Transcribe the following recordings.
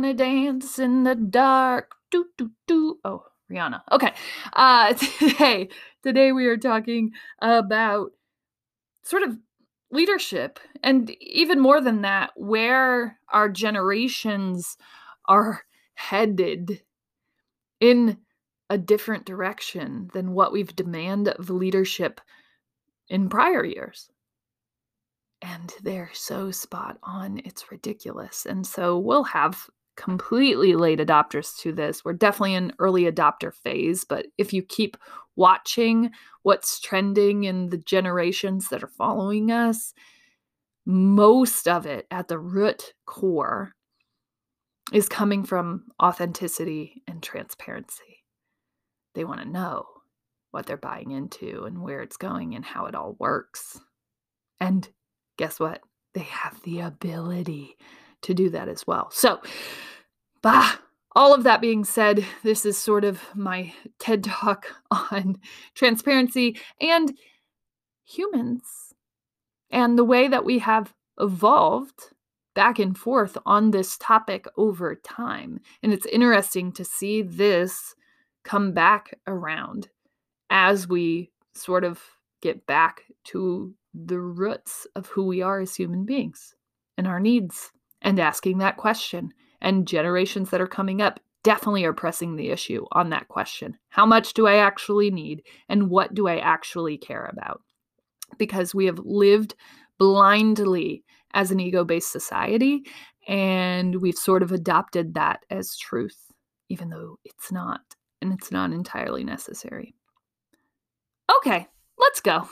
wanna dance in the dark. Do do do. Oh, Rihanna. Okay. Uh today today we are talking about sort of leadership and even more than that where our generations are headed in a different direction than what we've demanded of leadership in prior years and they're so spot on. It's ridiculous. And so we'll have completely late adopters to this. We're definitely in early adopter phase, but if you keep watching what's trending in the generations that are following us, most of it at the root core is coming from authenticity and transparency. They want to know what they're buying into and where it's going and how it all works. And guess what? They have the ability to do that as well. So, bah, all of that being said, this is sort of my TED talk on transparency and humans and the way that we have evolved back and forth on this topic over time. And it's interesting to see this come back around as we sort of get back to the roots of who we are as human beings and our needs and asking that question. And generations that are coming up definitely are pressing the issue on that question. How much do I actually need? And what do I actually care about? Because we have lived blindly as an ego based society, and we've sort of adopted that as truth, even though it's not, and it's not entirely necessary. Okay, let's go.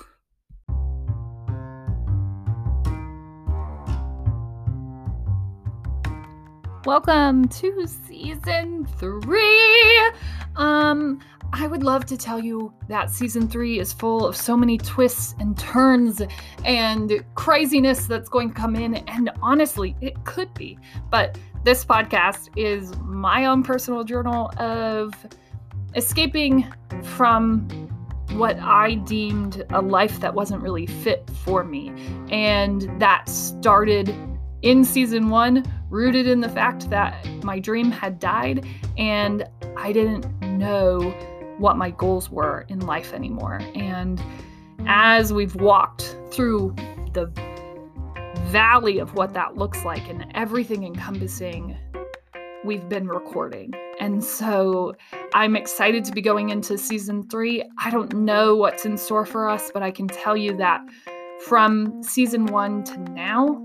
Welcome to season three. Um, I would love to tell you that season three is full of so many twists and turns and craziness that's going to come in. And honestly, it could be. But this podcast is my own personal journal of escaping from what I deemed a life that wasn't really fit for me. And that started in season one, rooted in the fact that my dream had died and I didn't know what my goals were in life anymore. And as we've walked through the valley of what that looks like and everything encompassing, we've been recording. And so I'm excited to be going into season three. I don't know what's in store for us, but I can tell you that from season one to now,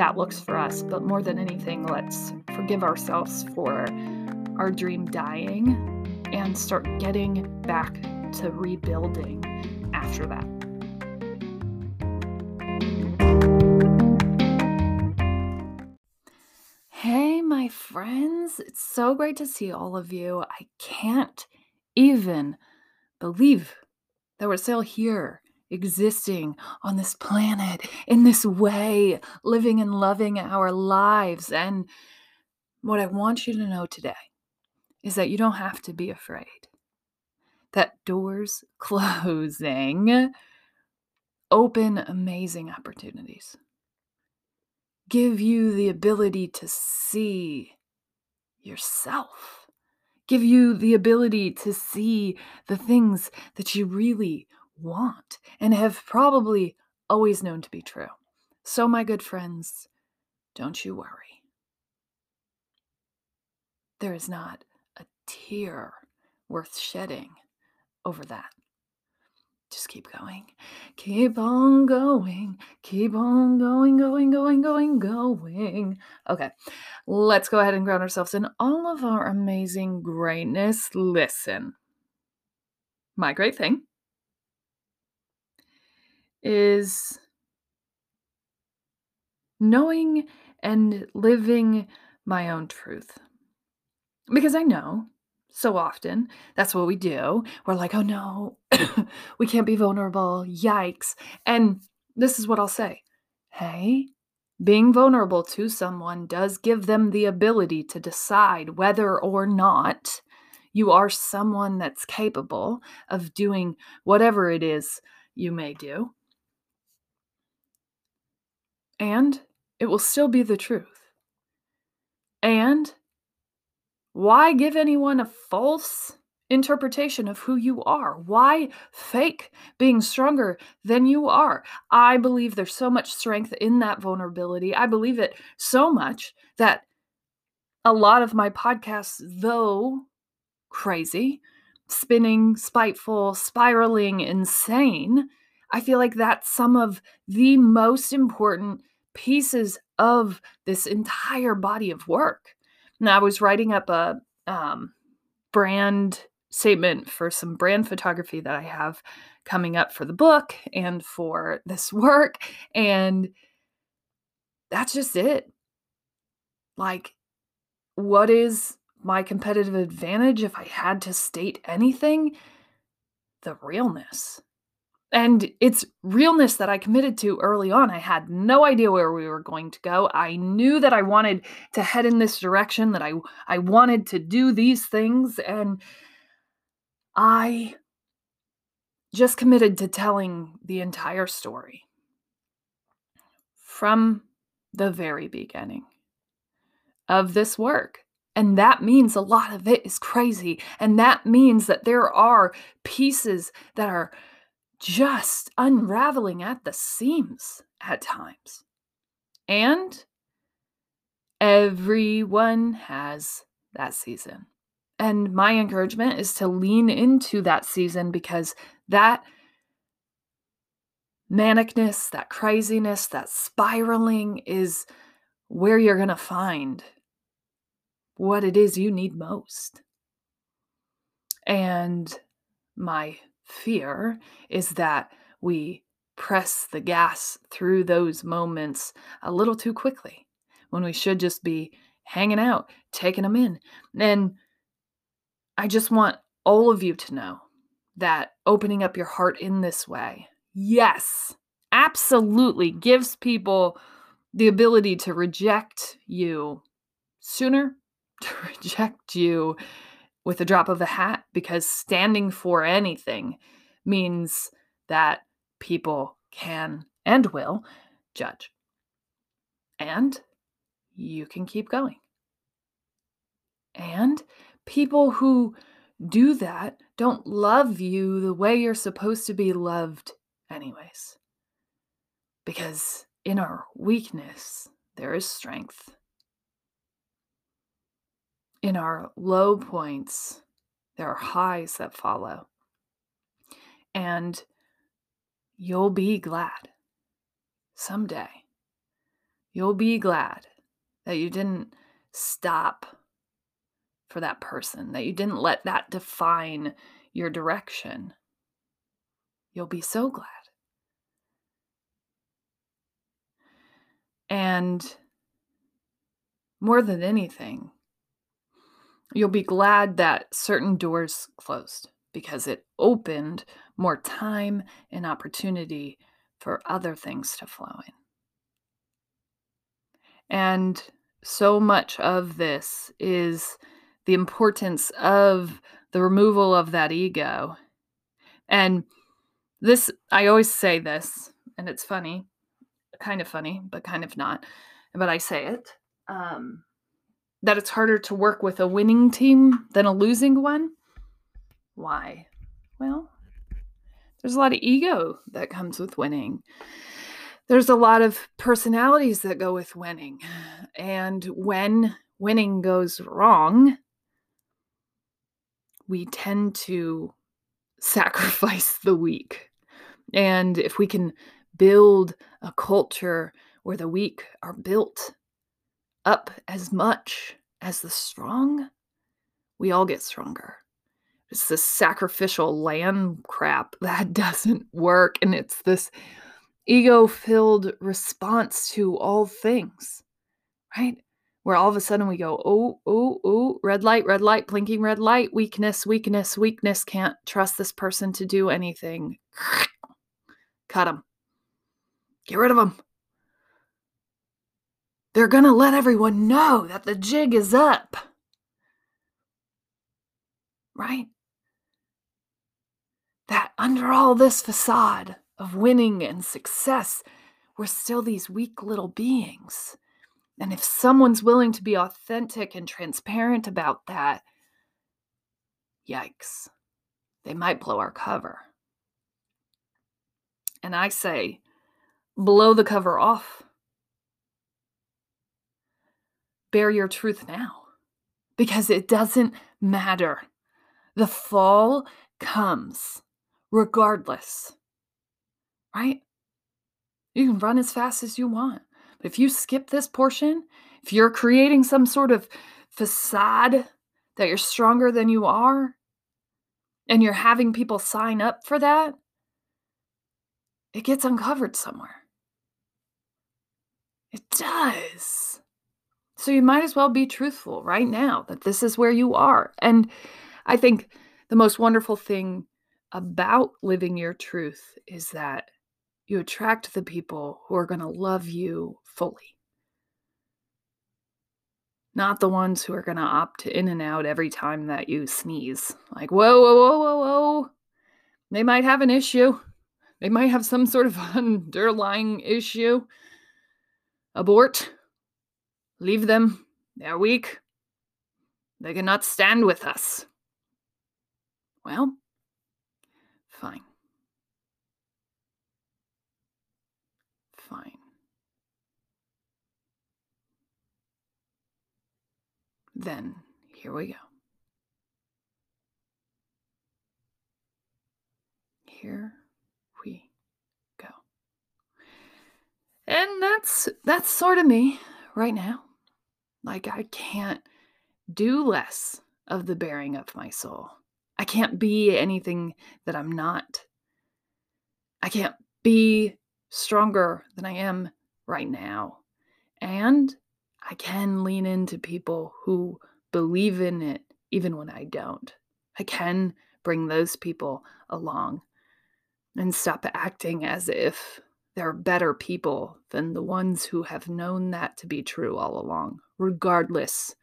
that looks for us. But more than anything, let's forgive ourselves for our dream dying and start getting back to rebuilding after that. Hey, my friends, it's so great to see all of you. I can't even believe that we're still here existing on this planet in this way, living and loving our lives. And what I want you to know today is that you don't have to be afraid. That doors closing open amazing opportunities, give you the ability to see yourself, give you the ability to see the things that you really want and have probably always known to be true. So, my good friends, don't you worry. There is not a tear worth shedding over that. Just keep going. Keep on going. Keep on going, going, going, going, going. Okay, let's go ahead and ground ourselves in all of our amazing greatness. Listen, my great thing is knowing and living my own truth. Because I know so often that's what we do. We're like, oh no, we can't be vulnerable. Yikes. And this is what I'll say hey, being vulnerable to someone does give them the ability to decide whether or not you are someone that's capable of doing whatever it is you may do. And it will still be the truth. And why give anyone a false interpretation of who you are? Why fake being stronger than you are? I believe there's so much strength in that vulnerability. I believe it so much that a lot of my podcasts, though crazy, spinning, spiteful, spiraling, insane, I feel like that's some of the most important pieces of this entire body of work. And I was writing up a um, brand statement for some brand photography that I have coming up for the book and for this work. And that's just it. Like, what is my competitive advantage if I had to state anything? The realness. And it's realness that I committed to early on. I had no idea where we were going to go. I knew that I wanted to head in this direction, that I I wanted to do these things and I just committed to telling the entire story from the very beginning of this work. And that means a lot of it is crazy. And that means that there are pieces that are just unraveling at the seams at times. And everyone has that season. And my encouragement is to lean into that season because that manicness, that craziness, that spiraling is where you're going to find what it is you need most. And my fear is that we press the gas through those moments a little too quickly when we should just be hanging out, taking them in. And I just want all of you to know that opening up your heart in this way, yes, absolutely gives people the ability to reject you sooner, to reject you with a drop of a hat because standing for anything means that people can and will judge. And you can keep going. And people who do that don't love you the way you're supposed to be loved, anyways. Because in our weakness, there is strength in our low points, there are highs that follow. And you'll be glad someday. You'll be glad that you didn't stop for that person, that you didn't let that define your direction. You'll be so glad. And more than anything, You'll be glad that certain doors closed because it opened more time and opportunity for other things to flow in. And so much of this is the importance of the removal of that ego. And this, I always say this, and it's funny, kind of funny, but kind of not, but I say it. Um, that it's harder to work with a winning team than a losing one. Why? Well, there's a lot of ego that comes with winning. There's a lot of personalities that go with winning. And when winning goes wrong, we tend to sacrifice the weak. And if we can build a culture where the weak are built up as much as the strong, we all get stronger. It's this sacrificial lamb crap that doesn't work. And it's this ego filled response to all things, right? Where all of a sudden we go, oh, oh, oh, red light, red light, blinking red light, weakness, weakness, weakness, can't trust this person to do anything. Cut them. Get rid of them. They're going to let everyone know that the jig is up. Right? That under all this facade of winning and success, we're still these weak little beings. And if someone's willing to be authentic and transparent about that, yikes, they might blow our cover. And I say, blow the cover off bear your truth now because it doesn't matter. The fall comes regardless, right? You can run as fast as you want. But if you skip this portion, if you're creating some sort of facade that you're stronger than you are, and you're having people sign up for that, it gets uncovered somewhere. It does. So you might as well be truthful right now that this is where you are. And I think the most wonderful thing about living your truth is that you attract the people who are going to love you fully. Not the ones who are going to opt in and out every time that you sneeze. Like, whoa, whoa, whoa, whoa, whoa. They might have an issue. They might have some sort of underlying issue. Abort Leave them. They're weak. They cannot stand with us. Well, fine. Fine. Then, here we go. Here we go. And that's that's sort of me right now. Like, I can't do less of the bearing of my soul. I can't be anything that I'm not. I can't be stronger than I am right now. And I can lean into people who believe in it even when I don't. I can bring those people along and stop acting as if they're better people than the ones who have known that to be true all along regardless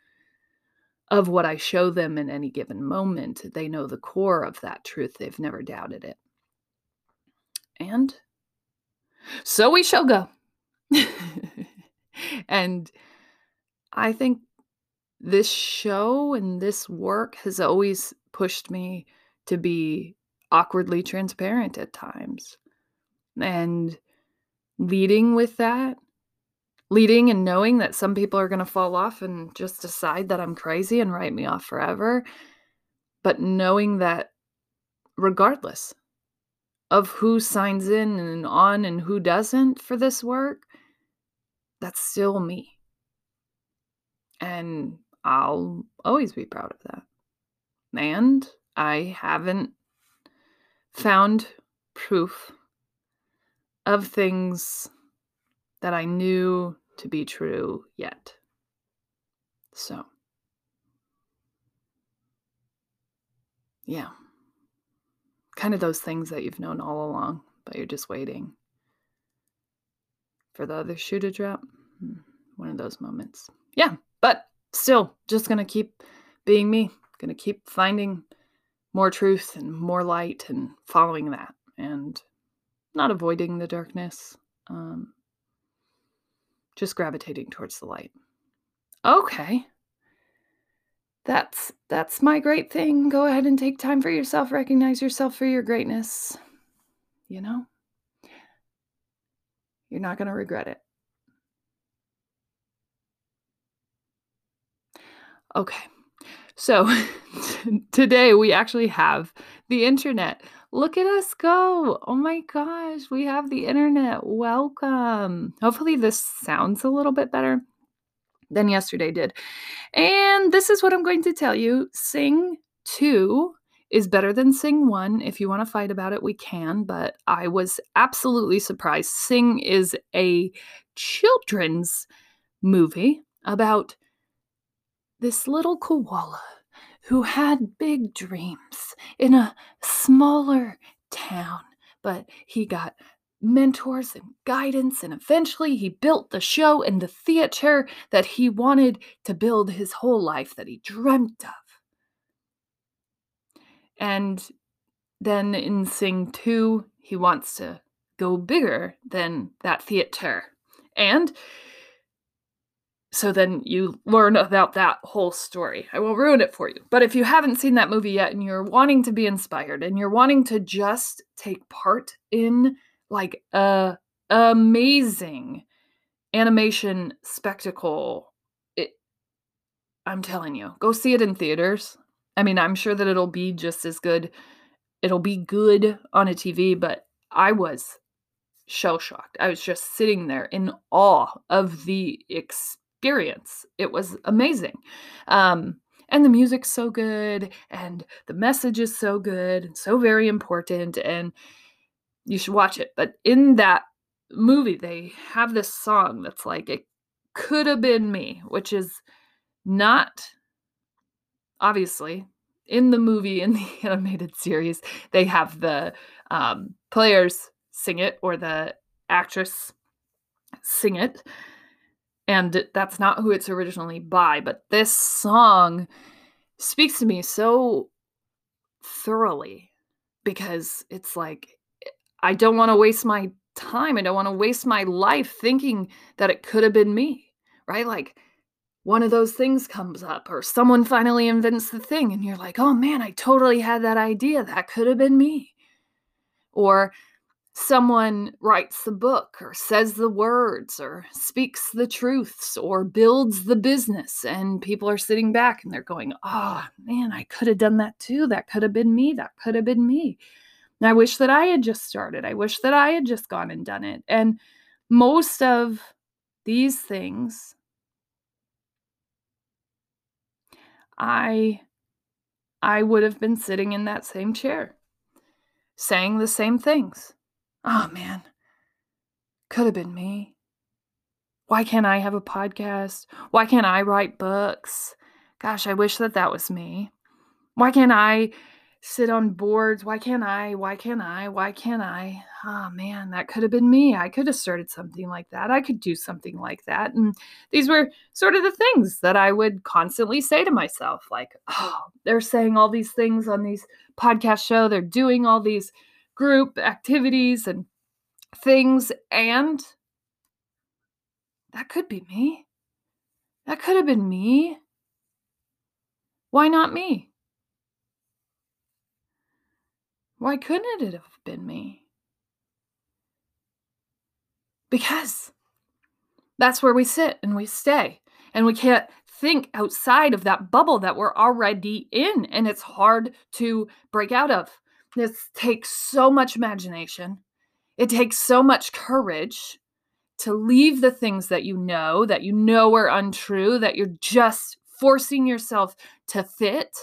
of what I show them in any given moment. They know the core of that truth, they've never doubted it. And so we shall go. and I think this show and this work has always pushed me to be awkwardly transparent at times. And leading with that leading and knowing that some people are going to fall off and just decide that I'm crazy and write me off forever. But knowing that regardless of who signs in and on and who doesn't for this work, that's still me. And I'll always be proud of that. And I haven't found proof of things that I knew to be true yet. So, yeah. Kind of those things that you've known all along, but you're just waiting for the other shoe to drop. Hmm, one of those moments. Yeah, but still, just going to keep being me, going to keep finding more truth and more light and following that and not avoiding the darkness. Um, just gravitating towards the light. Okay. That's that's my great thing. Go ahead and take time for yourself, recognize yourself for your greatness. You know? You're not going to regret it. Okay. So today we actually have the internet. Look at us go. Oh my gosh, we have the internet. Welcome. Hopefully, this sounds a little bit better than yesterday did. And this is what I'm going to tell you Sing 2 is better than Sing 1. If you want to fight about it, we can, but I was absolutely surprised. Sing is a children's movie about this little koala who had big dreams in a smaller town, but he got mentors and guidance, and eventually he built the show and the theater that he wanted to build his whole life that he dreamt of. And then in Sing 2, he wants to go bigger than that theater. And so then you learn about that whole story. I will ruin it for you. But if you haven't seen that movie yet and you're wanting to be inspired and you're wanting to just take part in like a amazing animation spectacle, it, I'm telling you, go see it in theaters. I mean, I'm sure that it'll be just as good. It'll be good on a TV, but I was shell shocked. I was just sitting there in awe of the experience experience. It was amazing. Um, and the music's so good, and the message is so good, and so very important, and you should watch it. But in that movie, they have this song that's like, it could have been me, which is not obviously in the movie, in the animated series, they have the um, players sing it or the actress sing it and that's not who it's originally by but this song speaks to me so thoroughly because it's like i don't want to waste my time. I don't want to waste my life thinking that it could have been me right? Like one of those things comes up or someone finally invents the thing and you're like oh man i totally had that idea. That could have been me. Or someone writes the book or says the words or speaks the truths or builds the business and people are sitting back and they're going oh man i could have done that too. That could have been me. That could have been me. And i wish that i had just started. I wish that i had just gone and done it. And most of these things i i would have been sitting in that same chair saying the same things Oh man, could have been me. Why can't I have a podcast? Why can't I write books? Gosh, I wish that that was me. Why can't I sit on boards? Why can't I? Why can't I? Why can't I? Oh man, that could have been me. I could have started something like that. I could do something like that. And these were sort of the things that I would constantly say to myself like, oh, they're saying all these things on these podcast show. They're doing all these group activities and things. And that could be me. That could have been me. Why not me? Why couldn't it have been me? Because that's where we sit and we stay. And we can't think outside of that bubble that we're already in. And it's hard to break out of. This takes so much imagination. It takes so much courage to leave the things that you know, that you know are untrue, that you're just forcing yourself to fit.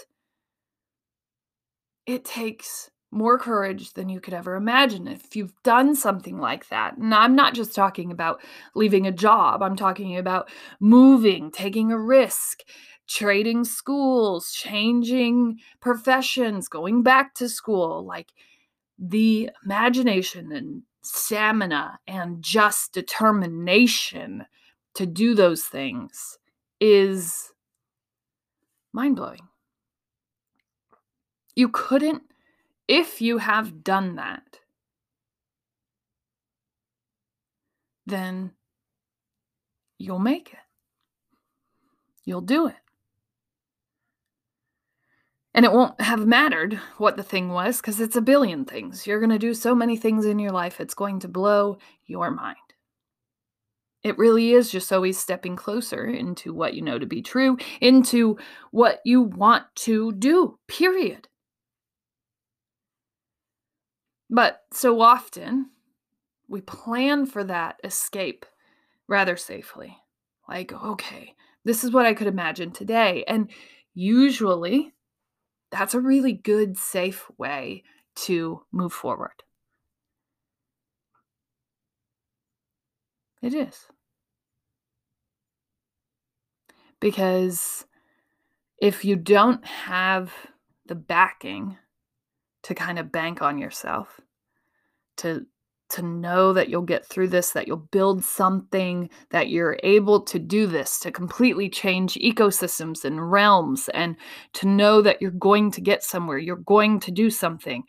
It takes more courage than you could ever imagine if you've done something like that. And I'm not just talking about leaving a job, I'm talking about moving, taking a risk, trading schools, changing professions, going back to school, like the imagination and stamina and just determination to do those things is mind blowing. You couldn't, if you have done that, then you'll make it. You'll do it. And it won't have mattered what the thing was because it's a billion things. You're going to do so many things in your life, it's going to blow your mind. It really is just always stepping closer into what you know to be true, into what you want to do, period. But so often, we plan for that escape rather safely. Like, okay, this is what I could imagine today. And usually, that's a really good, safe way to move forward. It is. Because if you don't have the backing to kind of bank on yourself, to to know that you'll get through this, that you'll build something, that you're able to do this, to completely change ecosystems and realms, and to know that you're going to get somewhere, you're going to do something.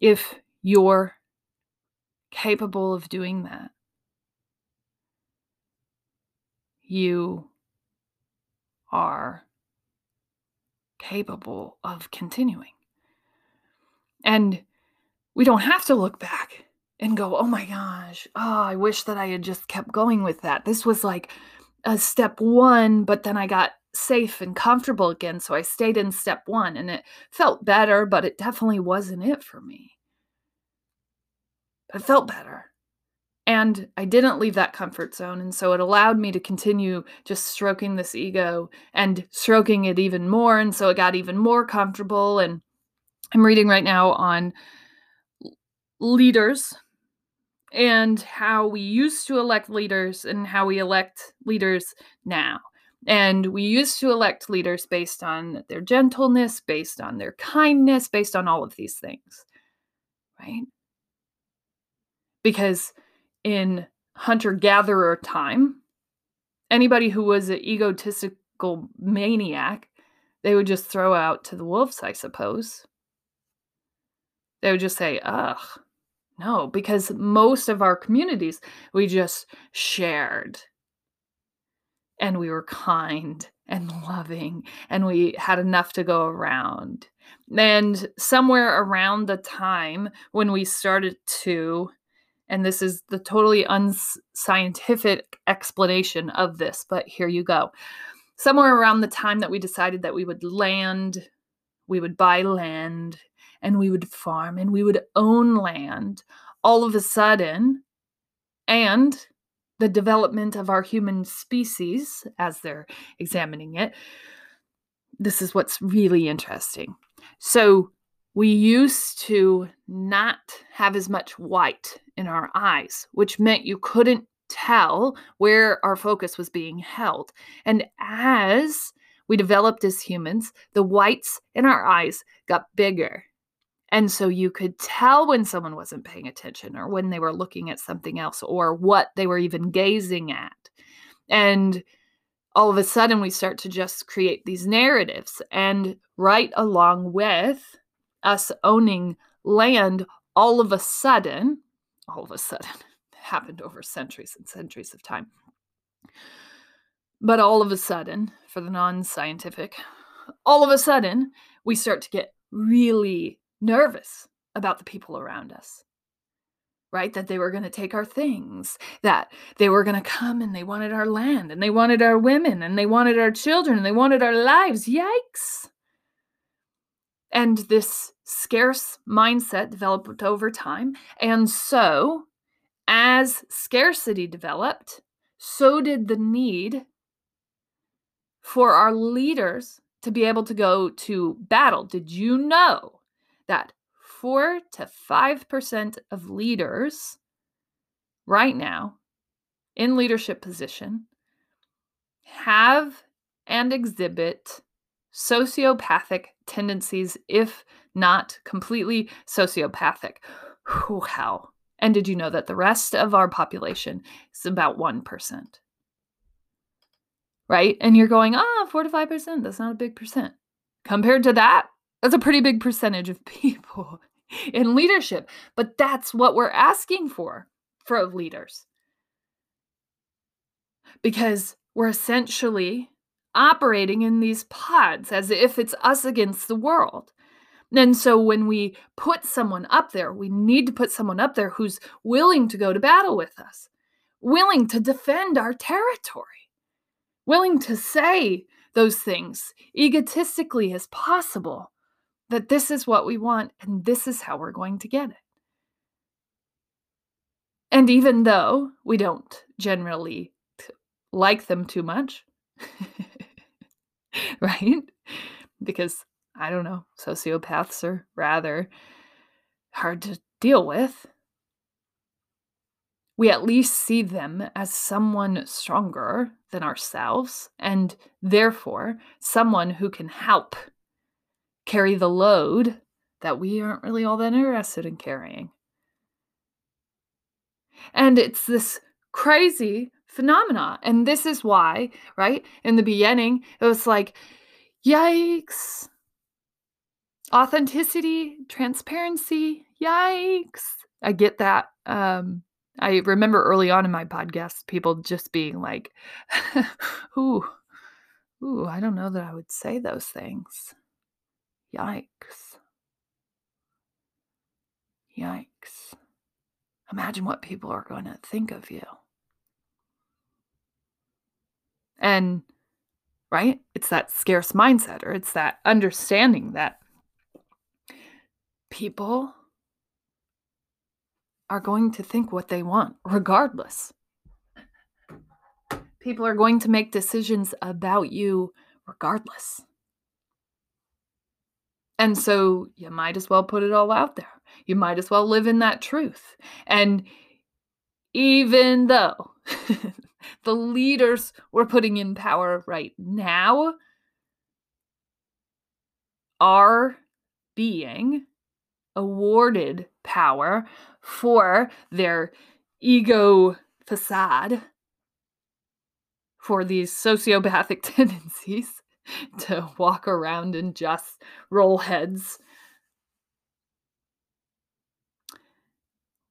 If you're capable of doing that, you are capable of continuing. And we don't have to look back and go, oh my gosh, oh, I wish that I had just kept going with that. This was like a step one, but then I got safe and comfortable again. So I stayed in step one and it felt better, but it definitely wasn't it for me. But It felt better. And I didn't leave that comfort zone. And so it allowed me to continue just stroking this ego and stroking it even more. And so it got even more comfortable. And I'm reading right now on leaders and how we used to elect leaders and how we elect leaders now. And we used to elect leaders based on their gentleness, based on their kindness, based on all of these things, right? Because in hunter gatherer time, anybody who was an egotistical maniac, they would just throw out to the wolves, I suppose. They would just say, ugh, no, because most of our communities, we just shared and we were kind and loving and we had enough to go around. And somewhere around the time when we started to and this is the totally unscientific explanation of this, but here you go. Somewhere around the time that we decided that we would land, we would buy land, and we would farm and we would own land, all of a sudden, and the development of our human species as they're examining it, this is what's really interesting. So, we used to not have as much white in our eyes, which meant you couldn't tell where our focus was being held. And as we developed as humans, the whites in our eyes got bigger. And so you could tell when someone wasn't paying attention or when they were looking at something else or what they were even gazing at. And all of a sudden, we start to just create these narratives. And right along with us owning land, all of a sudden, all of a sudden, happened over centuries and centuries of time. But all of a sudden, for the non scientific, all of a sudden, we start to get really nervous about the people around us. Right? That they were going to take our things, that they were going to come and they wanted our land and they wanted our women and they wanted our children and they wanted our lives. Yikes. And this scarce mindset developed over time. And so, as scarcity developed, so did the need for our leaders to be able to go to battle. Did you know that 4 to 5% of leaders right now in leadership position have and exhibit sociopathic tendencies, if not completely sociopathic. Wow. And did you know that the rest of our population is about 1%? Right? And you're going, ah, oh, 4 to 5%. That's not a big percent. Compared to that, that's a pretty big percentage of people in leadership. But that's what we're asking for for leaders. Because we're essentially operating in these pods as if it's us against the world. And so when we put someone up there, we need to put someone up there who's willing to go to battle with us. willing to defend our territory, willing to say those things egotistically as possible that this is what we want and this is how we're going to get it. And even though we don't generally like them too much, right? Because I don't know, sociopaths are rather hard to deal with. We at least see them as someone stronger than ourselves, and therefore someone who can help carry the load that we aren't really all that interested in carrying. And it's this crazy phenomena. And this is why, right? In the beginning, it was like, yikes. Authenticity, transparency, yikes. I get that. Um, I remember early on in my podcast, people just being like, ooh, ooh, I don't know that I would say those things. Yikes. Yikes. Imagine what people are going to think of you. And, right? It's that scarce mindset, or it's that understanding that people are going to think what they want, regardless. People are going to make decisions about you regardless. And so you might as well put it all out there. You might as well live in that truth. And even though the leaders we're putting in power right now are being awarded power for their ego facade, for these sociopathic tendencies to walk around and just roll heads.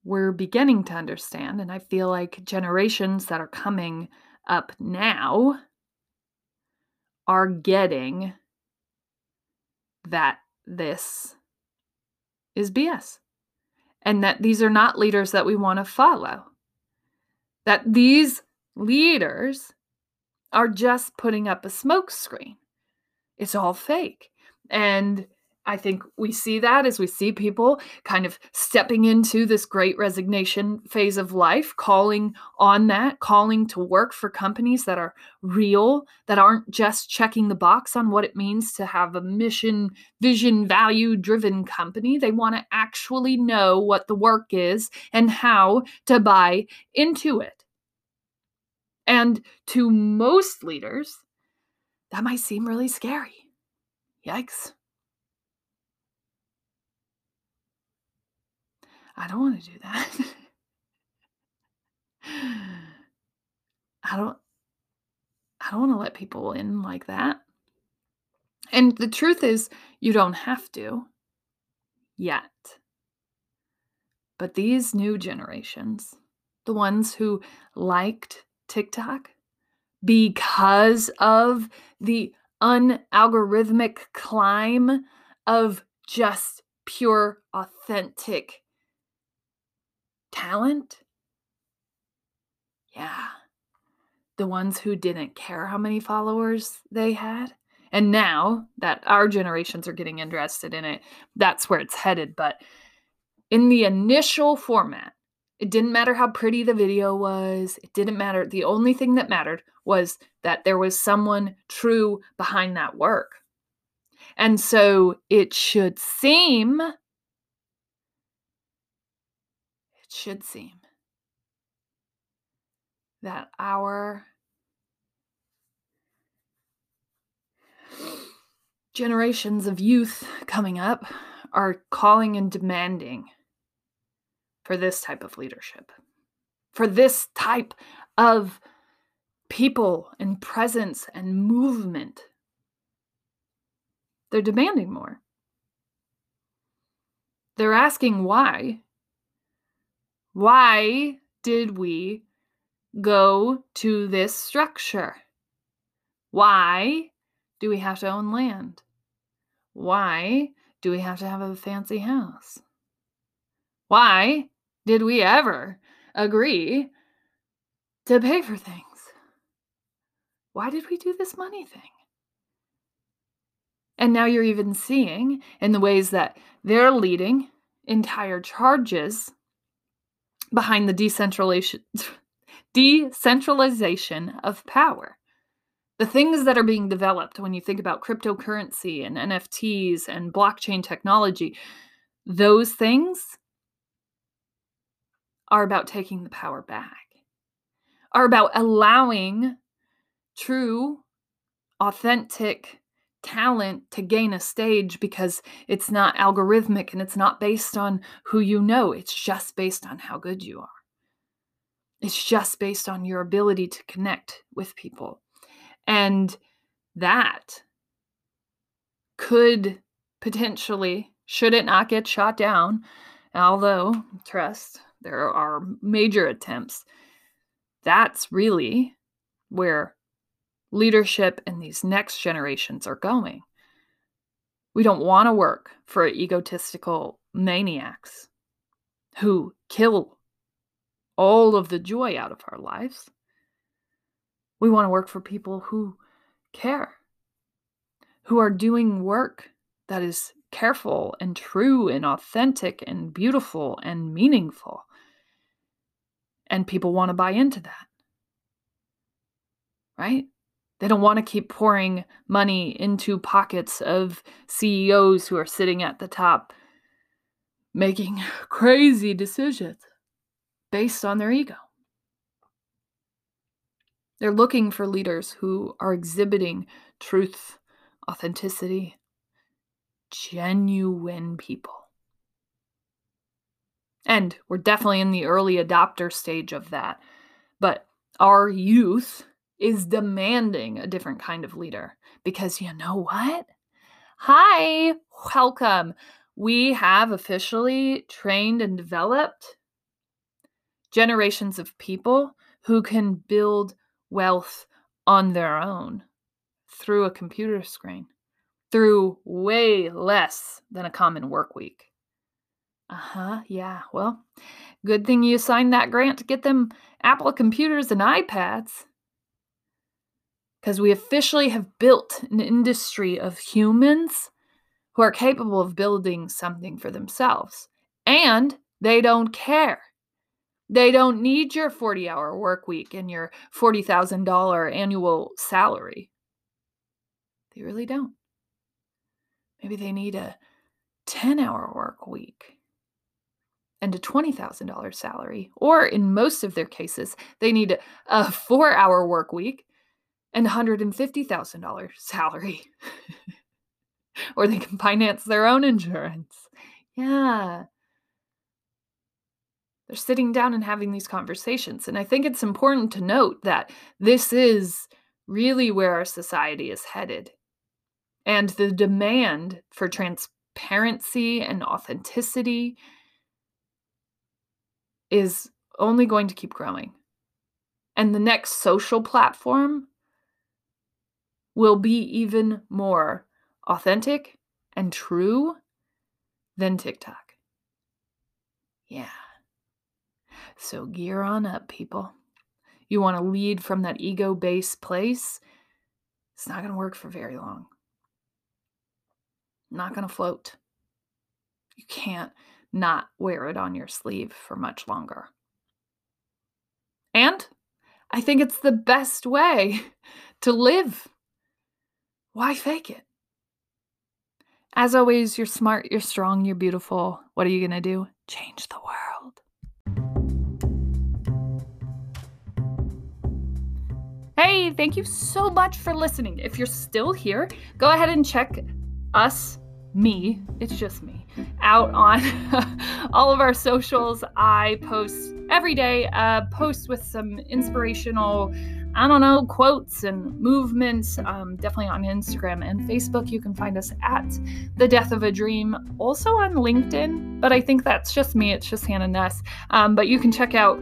We're beginning to understand, and I feel like generations that are coming up now are getting that this is BS and that these are not leaders that we want to follow. That these leaders are just putting up a smokescreen. It's all fake. And I think we see that as we see people kind of stepping into this great resignation phase of life, calling on that, calling to work for companies that are real, that aren't just checking the box on what it means to have a mission, vision, value driven company. They want to actually know what the work is and how to buy into it. And to most leaders, that might seem really scary. Yikes. I don't want to do that. I don't I don't want to let people in like that. And the truth is, you don't have to yet. But these new generations, the ones who liked TikTok because of the unalgorithmic climb of just pure, authentic talent? Yeah. The ones who didn't care how many followers they had. And now that our generations are getting interested in it, that's where it's headed. But in the initial format, it didn't matter how pretty the video was. It didn't matter. The only thing that mattered was that there was someone true behind that work. And so it should seem it should seem that our generations of youth coming up are calling and demanding for this type of leadership, for this type of people and presence and movement. They're demanding more. They're asking why why did we go to this structure? Why do we have to own land? Why do we have to have a fancy house? Why did we ever agree to pay for things. Why did we do this money thing? And now you're even seeing in the ways that they're leading entire charges behind the decentralization decentralization of power. The things that are being developed when you think about cryptocurrency and NFTs and blockchain technology, those things are about taking the power back, are about allowing true, authentic talent to gain a stage because it's not algorithmic and it's not based on who you know. It's just based on how good you are. It's just based on your ability to connect with people. And that could potentially, should it not get shot down, although, trust, there are major attempts, that's really where leadership and these next generations are going. We don't want to work for egotistical maniacs who kill all of the joy out of our lives. We want to work for people who care, who are doing work that is careful and true and authentic and beautiful and meaningful. And people want to buy into that. Right? They don't want to keep pouring money into pockets of CEOs who are sitting at the top making crazy decisions based on their ego. They're looking for leaders who are exhibiting truth, authenticity, genuine people. And we're definitely in the early adopter stage of that. But our youth is demanding a different kind of leader because you know what? Hi, welcome. We have officially trained and developed generations of people who can build wealth on their own through a computer screen, through way less than a common work week. Uh huh, yeah. Well, good thing you signed that grant to get them Apple computers and iPads because we officially have built an industry of humans who are capable of building something for themselves. And they don't care. They don't need your 40 hour work week and your $40,000 annual salary. They really don't. Maybe they need a 10 hour work week and a $20,000 salary. Or in most of their cases, they need a four hour work week and $150,000 salary. or they can finance their own insurance. Yeah. They're sitting down and having these conversations. And I think it's important to note that this is really where our society is headed. And the demand for transparency and authenticity is only going to keep growing. And the next social platform will be even more authentic and true than TikTok. Yeah. So gear on up, people. You want to lead from that ego based place? It's not going to work for very long. Not going to float. You can't not wear it on your sleeve for much longer. And I think it's the best way to live why fake it? As always, you're smart, you're strong, you're beautiful. What are you going to do? Change the world. Hey, thank you so much for listening. If you're still here, go ahead and check us, me, it's just me, out on all of our socials. I post every day, uh, post with some inspirational I don't know, quotes and movements, um, definitely on Instagram and Facebook. You can find us at The Death of a Dream, also on LinkedIn, but I think that's just me. It's just Hannah Nuss. Um, but you can check out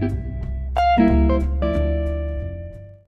Thank you.